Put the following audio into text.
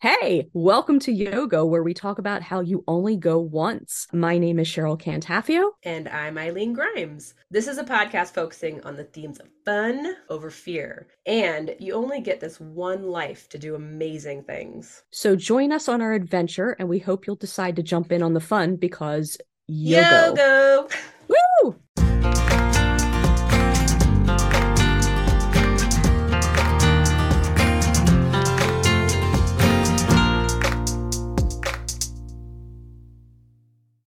Hey, welcome to YOGO, where we talk about how you only go once. My name is Cheryl Cantafio. And I'm Eileen Grimes. This is a podcast focusing on the themes of fun over fear. And you only get this one life to do amazing things. So join us on our adventure, and we hope you'll decide to jump in on the fun because YOGO. YOGO! Woo!